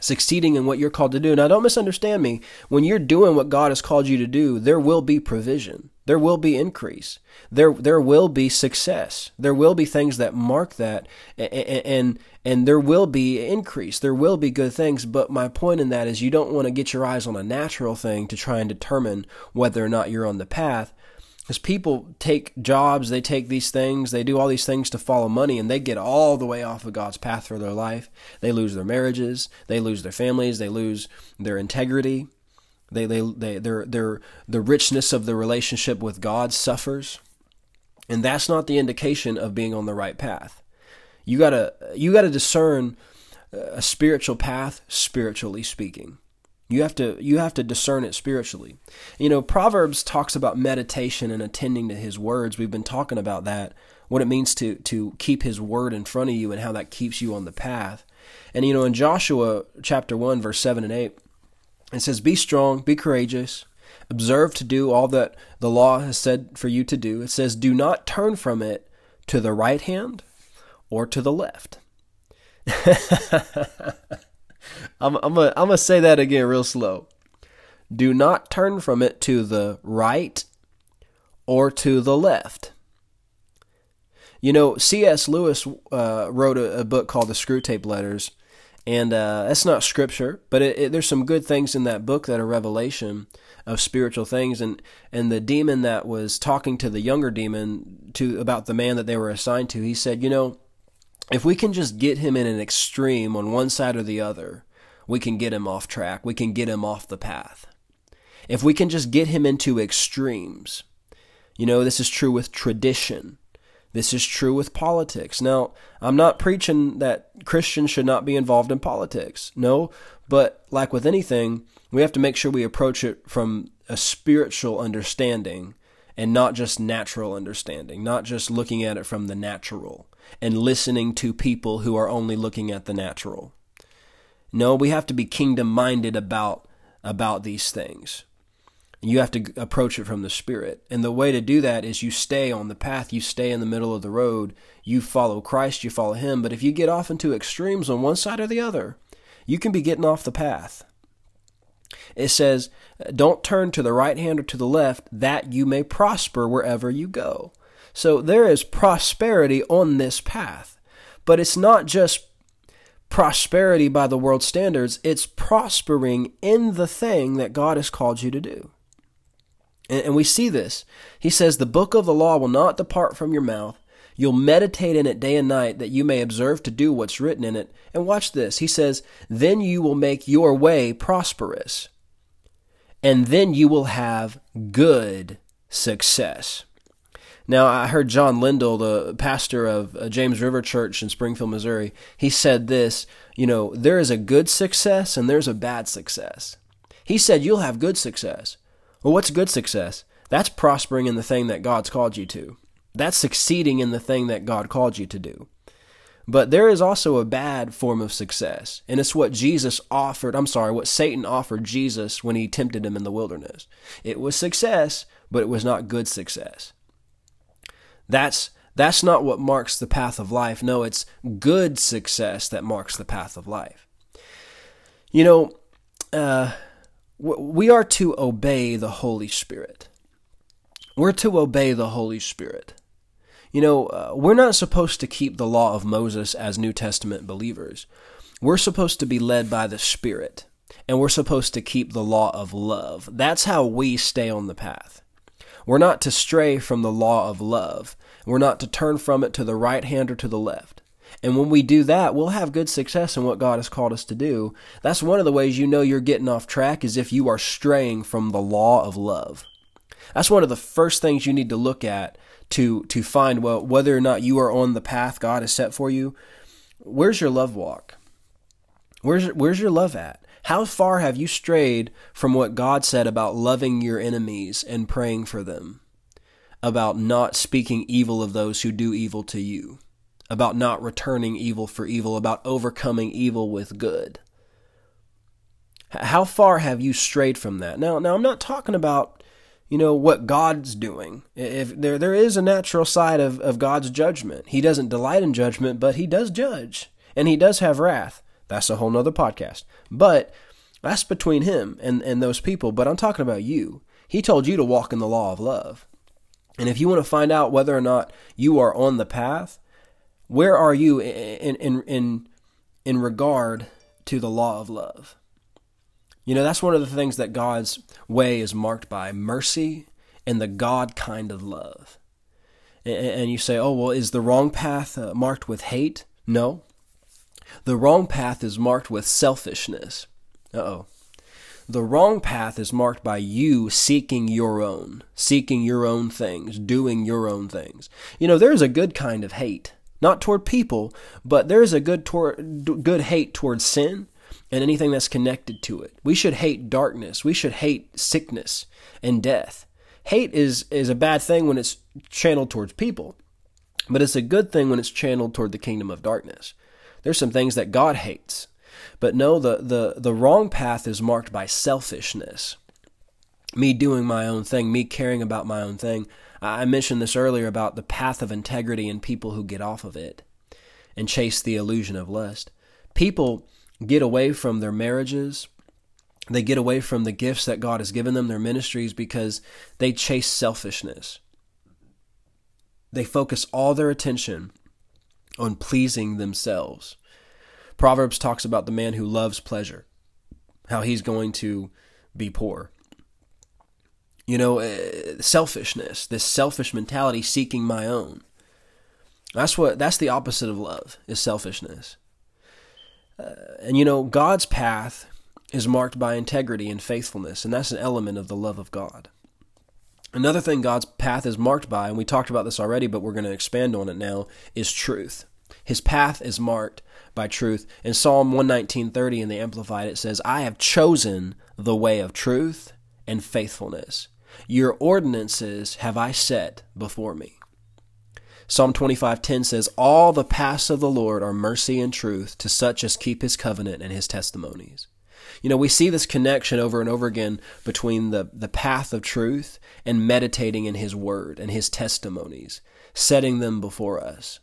succeeding in what you're called to do. Now, don't misunderstand me. When you're doing what God has called you to do, there will be provision. There will be increase. There, there will be success. There will be things that mark that, and, and and there will be increase. There will be good things. But my point in that is, you don't want to get your eyes on a natural thing to try and determine whether or not you're on the path. Because people take jobs, they take these things, they do all these things to follow money, and they get all the way off of God's path for their life. They lose their marriages, they lose their families, they lose their integrity. They, they, they, their, their, the richness of the relationship with God suffers. And that's not the indication of being on the right path. You gotta, you gotta discern a spiritual path, spiritually speaking. You have to you have to discern it spiritually. You know, Proverbs talks about meditation and attending to his words. We've been talking about that, what it means to to keep his word in front of you and how that keeps you on the path. And you know, in Joshua chapter 1 verse 7 and 8, it says, "Be strong, be courageous, observe to do all that the law has said for you to do." It says, "Do not turn from it to the right hand or to the left." I'm I'm gonna I'm gonna say that again real slow. Do not turn from it to the right or to the left. You know, C.S. Lewis uh, wrote a, a, book called The Screwtape Letters, and uh, that's not scripture, but it, it, there's some good things in that book that are revelation of spiritual things. And and the demon that was talking to the younger demon to about the man that they were assigned to, he said, you know, if we can just get him in an extreme on one side or the other, we can get him off track. We can get him off the path. If we can just get him into extremes, you know, this is true with tradition. This is true with politics. Now, I'm not preaching that Christians should not be involved in politics. No, but like with anything, we have to make sure we approach it from a spiritual understanding and not just natural understanding, not just looking at it from the natural and listening to people who are only looking at the natural. No, we have to be kingdom minded about about these things. You have to approach it from the spirit. And the way to do that is you stay on the path, you stay in the middle of the road, you follow Christ, you follow him. But if you get off into extremes on one side or the other, you can be getting off the path. It says, Don't turn to the right hand or to the left, that you may prosper wherever you go. So there is prosperity on this path. But it's not just prosperity by the world standards, it's prospering in the thing that God has called you to do. And, and we see this. He says, The book of the law will not depart from your mouth. You'll meditate in it day and night that you may observe to do what's written in it. And watch this. He says, Then you will make your way prosperous. And then you will have good success. Now, I heard John Lindell, the pastor of uh, James River Church in Springfield, Missouri, he said this you know, there is a good success and there's a bad success. He said, You'll have good success. Well, what's good success? That's prospering in the thing that God's called you to. That's succeeding in the thing that God called you to do. But there is also a bad form of success, and it's what Jesus offered. I'm sorry, what Satan offered Jesus when he tempted him in the wilderness. It was success, but it was not good success. That's that's not what marks the path of life. No, it's good success that marks the path of life. You know, uh, we are to obey the Holy Spirit. We're to obey the Holy Spirit. You know, uh, we're not supposed to keep the law of Moses as New Testament believers. We're supposed to be led by the Spirit, and we're supposed to keep the law of love. That's how we stay on the path. We're not to stray from the law of love. We're not to turn from it to the right hand or to the left. And when we do that, we'll have good success in what God has called us to do. That's one of the ways you know you're getting off track is if you are straying from the law of love. That's one of the first things you need to look at to to find well whether or not you are on the path God has set for you. Where's your love walk? Where's where's your love at? How far have you strayed from what God said about loving your enemies and praying for them? About not speaking evil of those who do evil to you? About not returning evil for evil? About overcoming evil with good? How far have you strayed from that? Now, now I'm not talking about you know what God's doing. If there there is a natural side of, of God's judgment. He doesn't delight in judgment, but he does judge. And he does have wrath. That's a whole nother podcast. But that's between him and, and those people. But I'm talking about you. He told you to walk in the law of love. And if you want to find out whether or not you are on the path, where are you in in in in regard to the law of love? You know, that's one of the things that God's way is marked by mercy and the God kind of love. And you say, oh, well, is the wrong path uh, marked with hate? No. The wrong path is marked with selfishness. Uh oh. The wrong path is marked by you seeking your own, seeking your own things, doing your own things. You know, there's a good kind of hate, not toward people, but there's a good toward, good hate towards sin, and anything that's connected to it. We should hate darkness. We should hate sickness and death. Hate is, is a bad thing when it's channeled towards people, but it's a good thing when it's channeled toward the kingdom of darkness. There's some things that God hates. But no, the, the, the wrong path is marked by selfishness. Me doing my own thing, me caring about my own thing. I mentioned this earlier about the path of integrity and people who get off of it and chase the illusion of lust. People get away from their marriages, they get away from the gifts that God has given them, their ministries, because they chase selfishness. They focus all their attention on pleasing themselves. Proverbs talks about the man who loves pleasure, how he's going to be poor. You know, uh, selfishness, this selfish mentality seeking my own. That's what that's the opposite of love is selfishness. Uh, and you know, God's path is marked by integrity and faithfulness, and that's an element of the love of God. Another thing God's path is marked by, and we talked about this already, but we're going to expand on it now, is truth. His path is marked by truth. In Psalm 119:30 in the Amplified it says, "I have chosen the way of truth and faithfulness. Your ordinances have I set before me." Psalm 25:10 says, "All the paths of the Lord are mercy and truth to such as keep his covenant and his testimonies." You know, we see this connection over and over again between the, the path of truth and meditating in his word and his testimonies, setting them before us.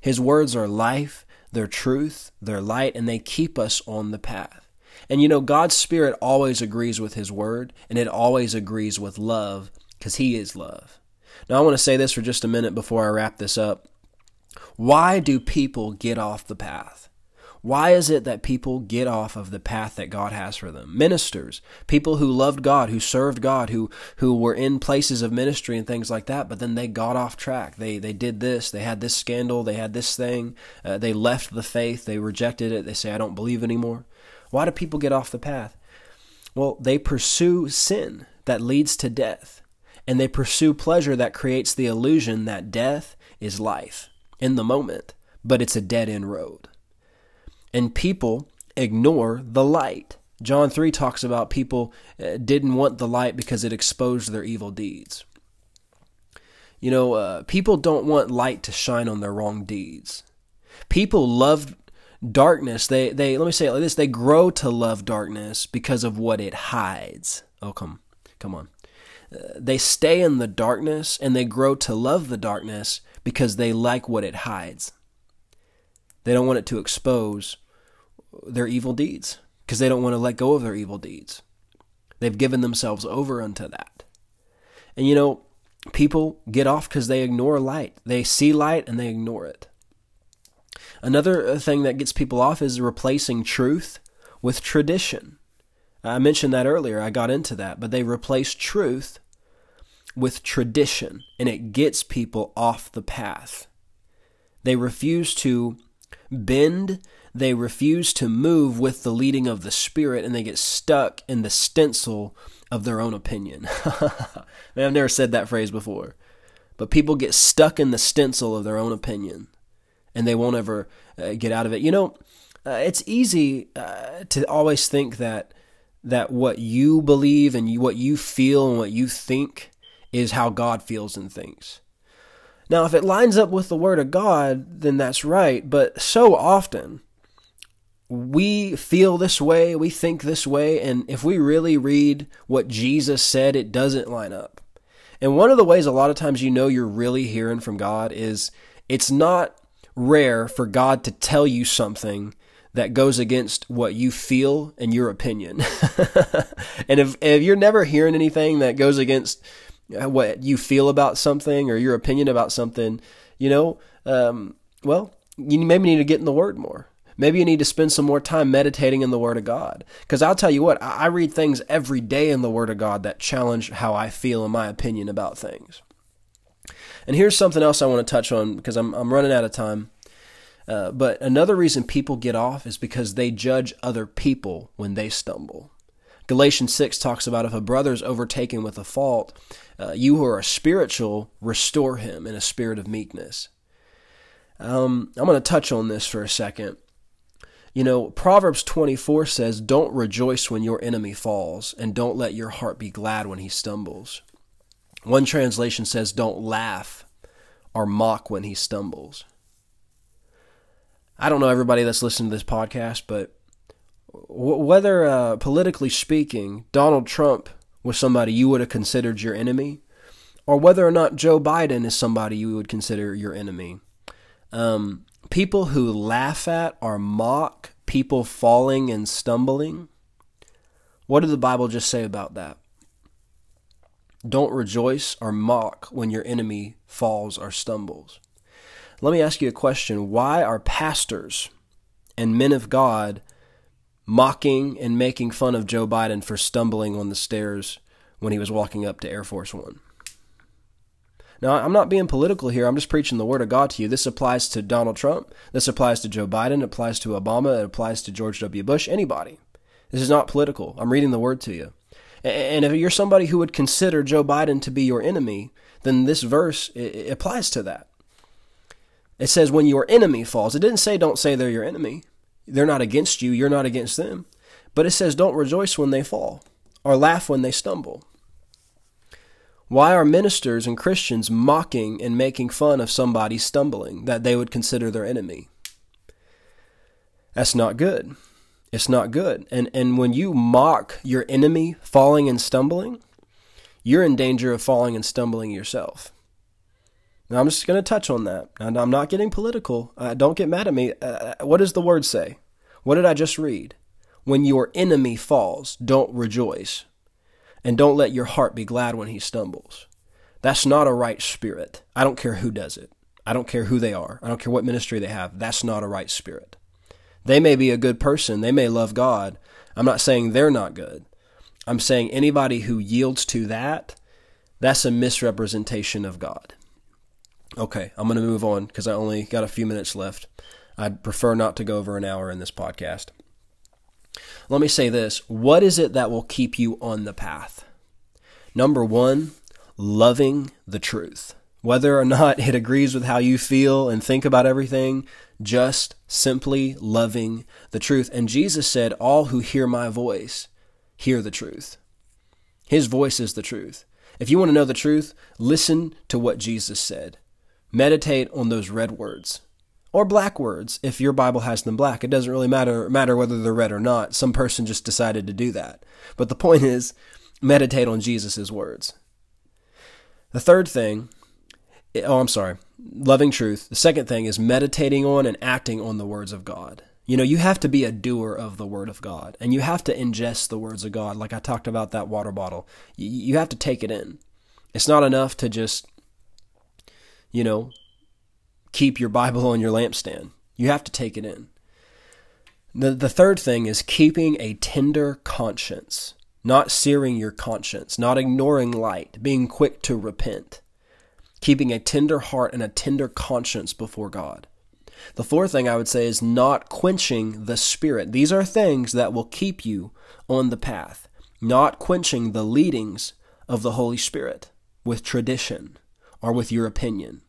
His words are life, they're truth, they're light, and they keep us on the path. And you know, God's Spirit always agrees with His Word, and it always agrees with love, because He is love. Now, I want to say this for just a minute before I wrap this up. Why do people get off the path? Why is it that people get off of the path that God has for them? Ministers, people who loved God, who served God, who who were in places of ministry and things like that, but then they got off track. They they did this, they had this scandal, they had this thing, uh, they left the faith, they rejected it. They say I don't believe anymore. Why do people get off the path? Well, they pursue sin that leads to death, and they pursue pleasure that creates the illusion that death is life in the moment, but it's a dead end road and people ignore the light. John 3 talks about people uh, didn't want the light because it exposed their evil deeds. You know, uh, people don't want light to shine on their wrong deeds. People love darkness. They, they, let me say it like this: they grow to love darkness because of what it hides. Oh, come, come on. Uh, they stay in the darkness and they grow to love the darkness because they like what it hides. They don't want it to expose their evil deeds because they don't want to let go of their evil deeds. They've given themselves over unto that. And you know, people get off because they ignore light. They see light and they ignore it. Another uh, thing that gets people off is replacing truth with tradition. I mentioned that earlier. I got into that, but they replace truth with tradition, and it gets people off the path. They refuse to bend they refuse to move with the leading of the Spirit and they get stuck in the stencil of their own opinion. Man, I've never said that phrase before. But people get stuck in the stencil of their own opinion and they won't ever uh, get out of it. You know, uh, it's easy uh, to always think that that what you believe and you, what you feel and what you think is how God feels and thinks. Now, if it lines up with the Word of God, then that's right. But so often, we feel this way, we think this way, and if we really read what Jesus said, it doesn't line up. And one of the ways a lot of times you know you're really hearing from God is it's not rare for God to tell you something that goes against what you feel and your opinion. and if, if you're never hearing anything that goes against what you feel about something or your opinion about something, you know, um, well, you maybe need to get in the Word more. Maybe you need to spend some more time meditating in the Word of God. Because I'll tell you what, I read things every day in the Word of God that challenge how I feel and my opinion about things. And here's something else I want to touch on because I'm, I'm running out of time. Uh, but another reason people get off is because they judge other people when they stumble. Galatians 6 talks about if a brother is overtaken with a fault, uh, you who are spiritual, restore him in a spirit of meekness. Um, I'm going to touch on this for a second You know, Proverbs 24 says, Don't rejoice when your enemy falls, and don't let your heart be glad when he stumbles. One translation says, Don't laugh or mock when he stumbles. I don't know everybody that's listening to this podcast, but whether uh, politically speaking, Donald Trump was somebody you would have considered your enemy, or whether or not Joe Biden is somebody you would consider your enemy. Um, people who laugh at or mock people falling and stumbling, what did the Bible just say about that? Don't rejoice or mock when your enemy falls or stumbles. Let me ask you a question. Why are pastors and men of God mocking and making fun of Joe Biden for stumbling on the stairs when he was walking up to Air Force One? Now, I'm not being political here. I'm just preaching the word of God to you. This applies to Donald Trump. This applies to Joe Biden. It applies to Obama. It applies to George W. Bush. Anybody. This is not political. I'm reading the word to you. And if you're somebody who would consider Joe Biden to be your enemy, then this verse applies to that. It says, when your enemy falls. It didn't say, don't say they're your enemy. They're not against you. You're not against them. But it says, don't rejoice when they fall or laugh when they stumble. Why are ministers and Christians mocking and making fun of somebody stumbling that they would consider their enemy? That's not good. It's not good. And and when you mock your enemy falling and stumbling, you're in danger of falling and stumbling yourself. Now I'm just going to touch on that. And I'm not getting political. Uh, don't get mad at me. Uh, uh, what does the word say? What did I just read? When your enemy falls, don't rejoice and don't let your heart be glad when he stumbles. That's not a right spirit. I don't care who does it. I don't care who they are. I don't care what ministry they have. That's not a right spirit. They may be a good person. They may love God. I'm not saying they're not good. I'm saying anybody who yields to that, that's a misrepresentation of God. Okay, I'm going to move on because I only got a few minutes left. I'd prefer not to go over an hour in this podcast. Let me say this what is it that will keep you on the path? Number one, loving the truth. Whether or not it agrees with how you feel and think about everything, just simply loving the truth. And Jesus said, All who hear my voice hear the truth. His voice is the truth. If you want to know the truth, listen to what Jesus said. Meditate on those red words or black words if your Bible has them black. It doesn't really matter matter whether they're red or not. Some person just decided to do that. But the point is, meditate on Jesus' words. The third thing, oh, I'm sorry, loving truth. The second thing is meditating on and acting on the words of God. You know, you have to be a doer of the Word of God, and you have to ingest the words of God. Like I talked about that water bottle, you have to take it in. It's not enough to just, you know, keep your Bible on your lampstand. You have to take it in. The, the third thing is keeping a tender conscience, not searing your conscience, not ignoring light, being quick to repent, keeping a tender heart and a tender conscience before God. The fourth thing I would say is not quenching the Spirit. These are things that will keep you on the path, not quenching the leadings of the Holy Spirit with tradition or with your opinion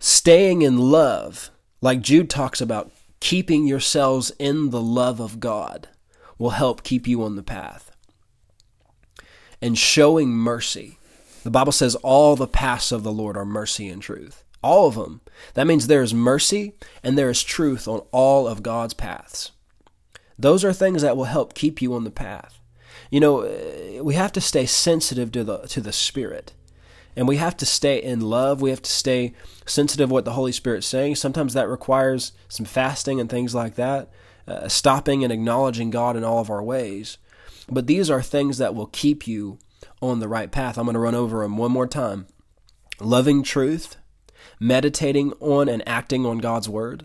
staying in love, like Jude talks about, keeping yourselves in the love of God, will help keep you on the path. And showing mercy. The Bible says all the paths of the Lord are mercy and truth. All of them. That means there is mercy and there is truth on all of God's paths. Those are things that will help keep you on the path. You know, eh, we have to stay sensitive to the to the Spirit. And we have to stay in love. We have to stay sensitive what the Holy Spirit's saying. Sometimes that requires some fasting and things like that, uh, stopping and acknowledging God in all of our ways. But these are things that will keep you on the right path. I'm going to run over them one more time. Loving truth, meditating on and acting on God's word,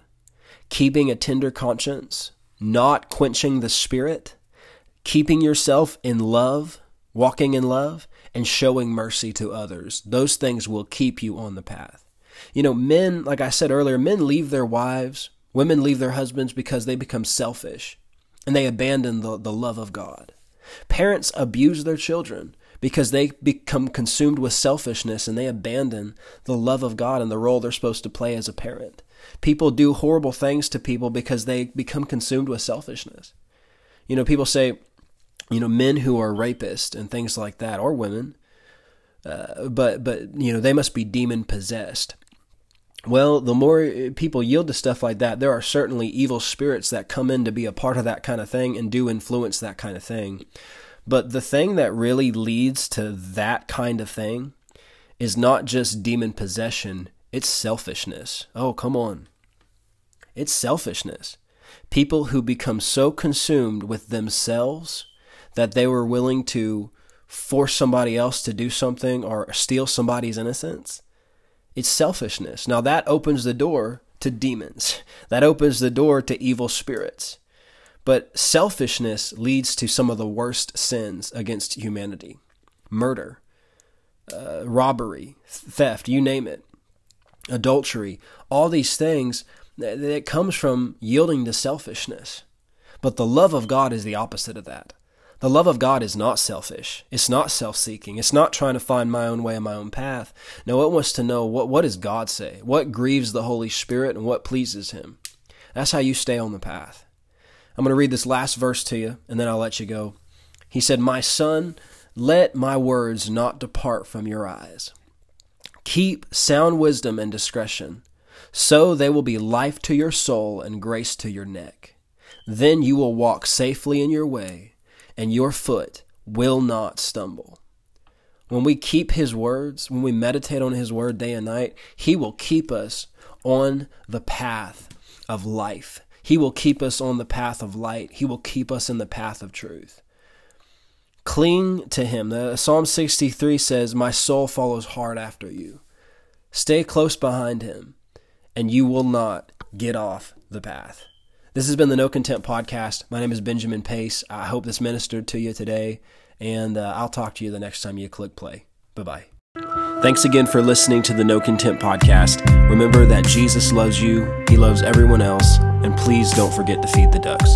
keeping a tender conscience, not quenching the spirit, keeping yourself in love, walking in love, and showing mercy to others. Those things will keep you on the path. You know, men, like I said earlier, men leave their wives, women leave their husbands because they become selfish and they abandon the, the love of God. Parents abuse their children because they become consumed with selfishness and they abandon the love of God and the role they're supposed to play as a parent. People do horrible things to people because they become consumed with selfishness. You know, people say, you know, men who are rapists and things like that, or women, uh, but but you know they must be demon possessed. Well, the more people yield to stuff like that, there are certainly evil spirits that come in to be a part of that kind of thing and do influence that kind of thing. But the thing that really leads to that kind of thing is not just demon possession, it's selfishness. Oh, come on. It's selfishness. People who become so consumed with themselves that they were willing to force somebody else to do something or steal somebody's innocence. It's selfishness. Now that opens the door to demons. That opens the door to evil spirits. But selfishness leads to some of the worst sins against humanity murder, uh, robbery, theft, you name it, adultery, all these things that comes from yielding to selfishness. But the love of God is the opposite of that. The love of God is not selfish. It's not self-seeking. It's not trying to find my own way and my own path. No, it wants to know what, what does God say? What grieves the Holy Spirit and what pleases Him? That's how you stay on the path. I'm going to read this last verse to you and then I'll let you go. He said, My son, let my words not depart from your eyes. Keep sound wisdom and discretion, so they will be life to your soul and grace to your neck. Then you will walk safely in your way and your foot will not stumble. When we keep His words, when we meditate on His word day and night, He will keep us on the path of life. He will keep us on the path of light. He will keep us in the path of truth. Cling to Him. The, Psalm 63 says, My soul follows hard after you. Stay close behind Him, and you will not get off the path. This has been the No Content Podcast. My name is Benjamin Pace. I hope this ministered to you today, and uh, I'll talk to you the next time you click play. Bye bye. Thanks again for listening to the No Content Podcast. Remember that Jesus loves you, He loves everyone else, and please don't forget to feed the ducks.